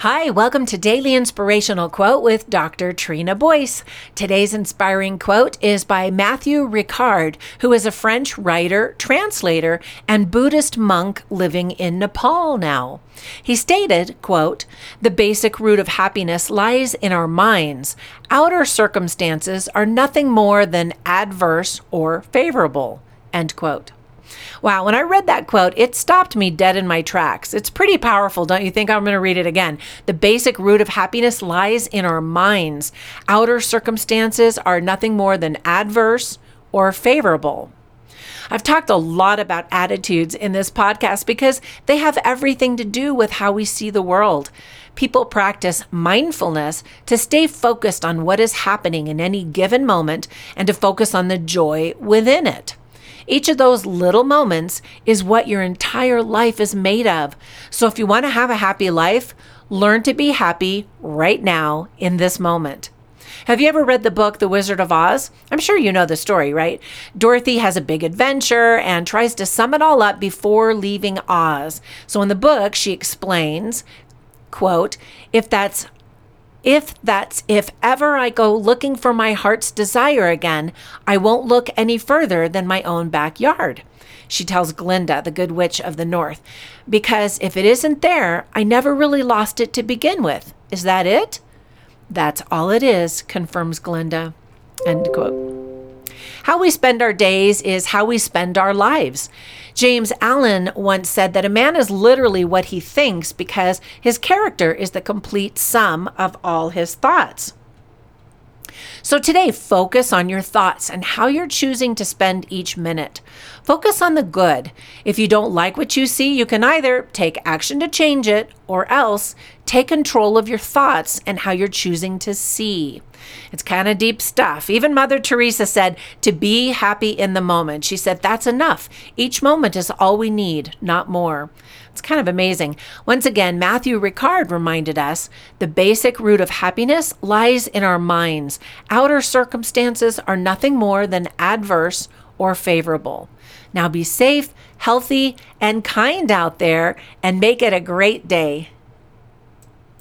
Hi, welcome to Daily Inspirational Quote with Dr. Trina Boyce. Today's inspiring quote is by Matthieu Ricard, who is a French writer, translator, and Buddhist monk living in Nepal now. He stated, quote, "The basic root of happiness lies in our minds. Outer circumstances are nothing more than adverse or favorable." End quote. Wow, when I read that quote, it stopped me dead in my tracks. It's pretty powerful, don't you think? I'm going to read it again. The basic root of happiness lies in our minds. Outer circumstances are nothing more than adverse or favorable. I've talked a lot about attitudes in this podcast because they have everything to do with how we see the world. People practice mindfulness to stay focused on what is happening in any given moment and to focus on the joy within it. Each of those little moments is what your entire life is made of. So if you want to have a happy life, learn to be happy right now in this moment. Have you ever read the book The Wizard of Oz? I'm sure you know the story, right? Dorothy has a big adventure and tries to sum it all up before leaving Oz. So in the book, she explains, quote, if that's if that's if ever I go looking for my heart's desire again, I won't look any further than my own backyard. She tells Glinda, the good witch of the north, because if it isn't there, I never really lost it to begin with. Is that it? That's all it is, confirms Glinda. End quote. How we spend our days is how we spend our lives. James Allen once said that a man is literally what he thinks because his character is the complete sum of all his thoughts. So today, focus on your thoughts and how you're choosing to spend each minute. Focus on the good. If you don't like what you see, you can either take action to change it or else take control of your thoughts and how you're choosing to see. It's kind of deep stuff. Even Mother Teresa said to be happy in the moment. She said that's enough. Each moment is all we need, not more. It's kind of amazing. Once again, Matthieu Ricard reminded us the basic root of happiness lies in our minds. Outer circumstances are nothing more than adverse or favorable. Now be safe, healthy, and kind out there and make it a great day.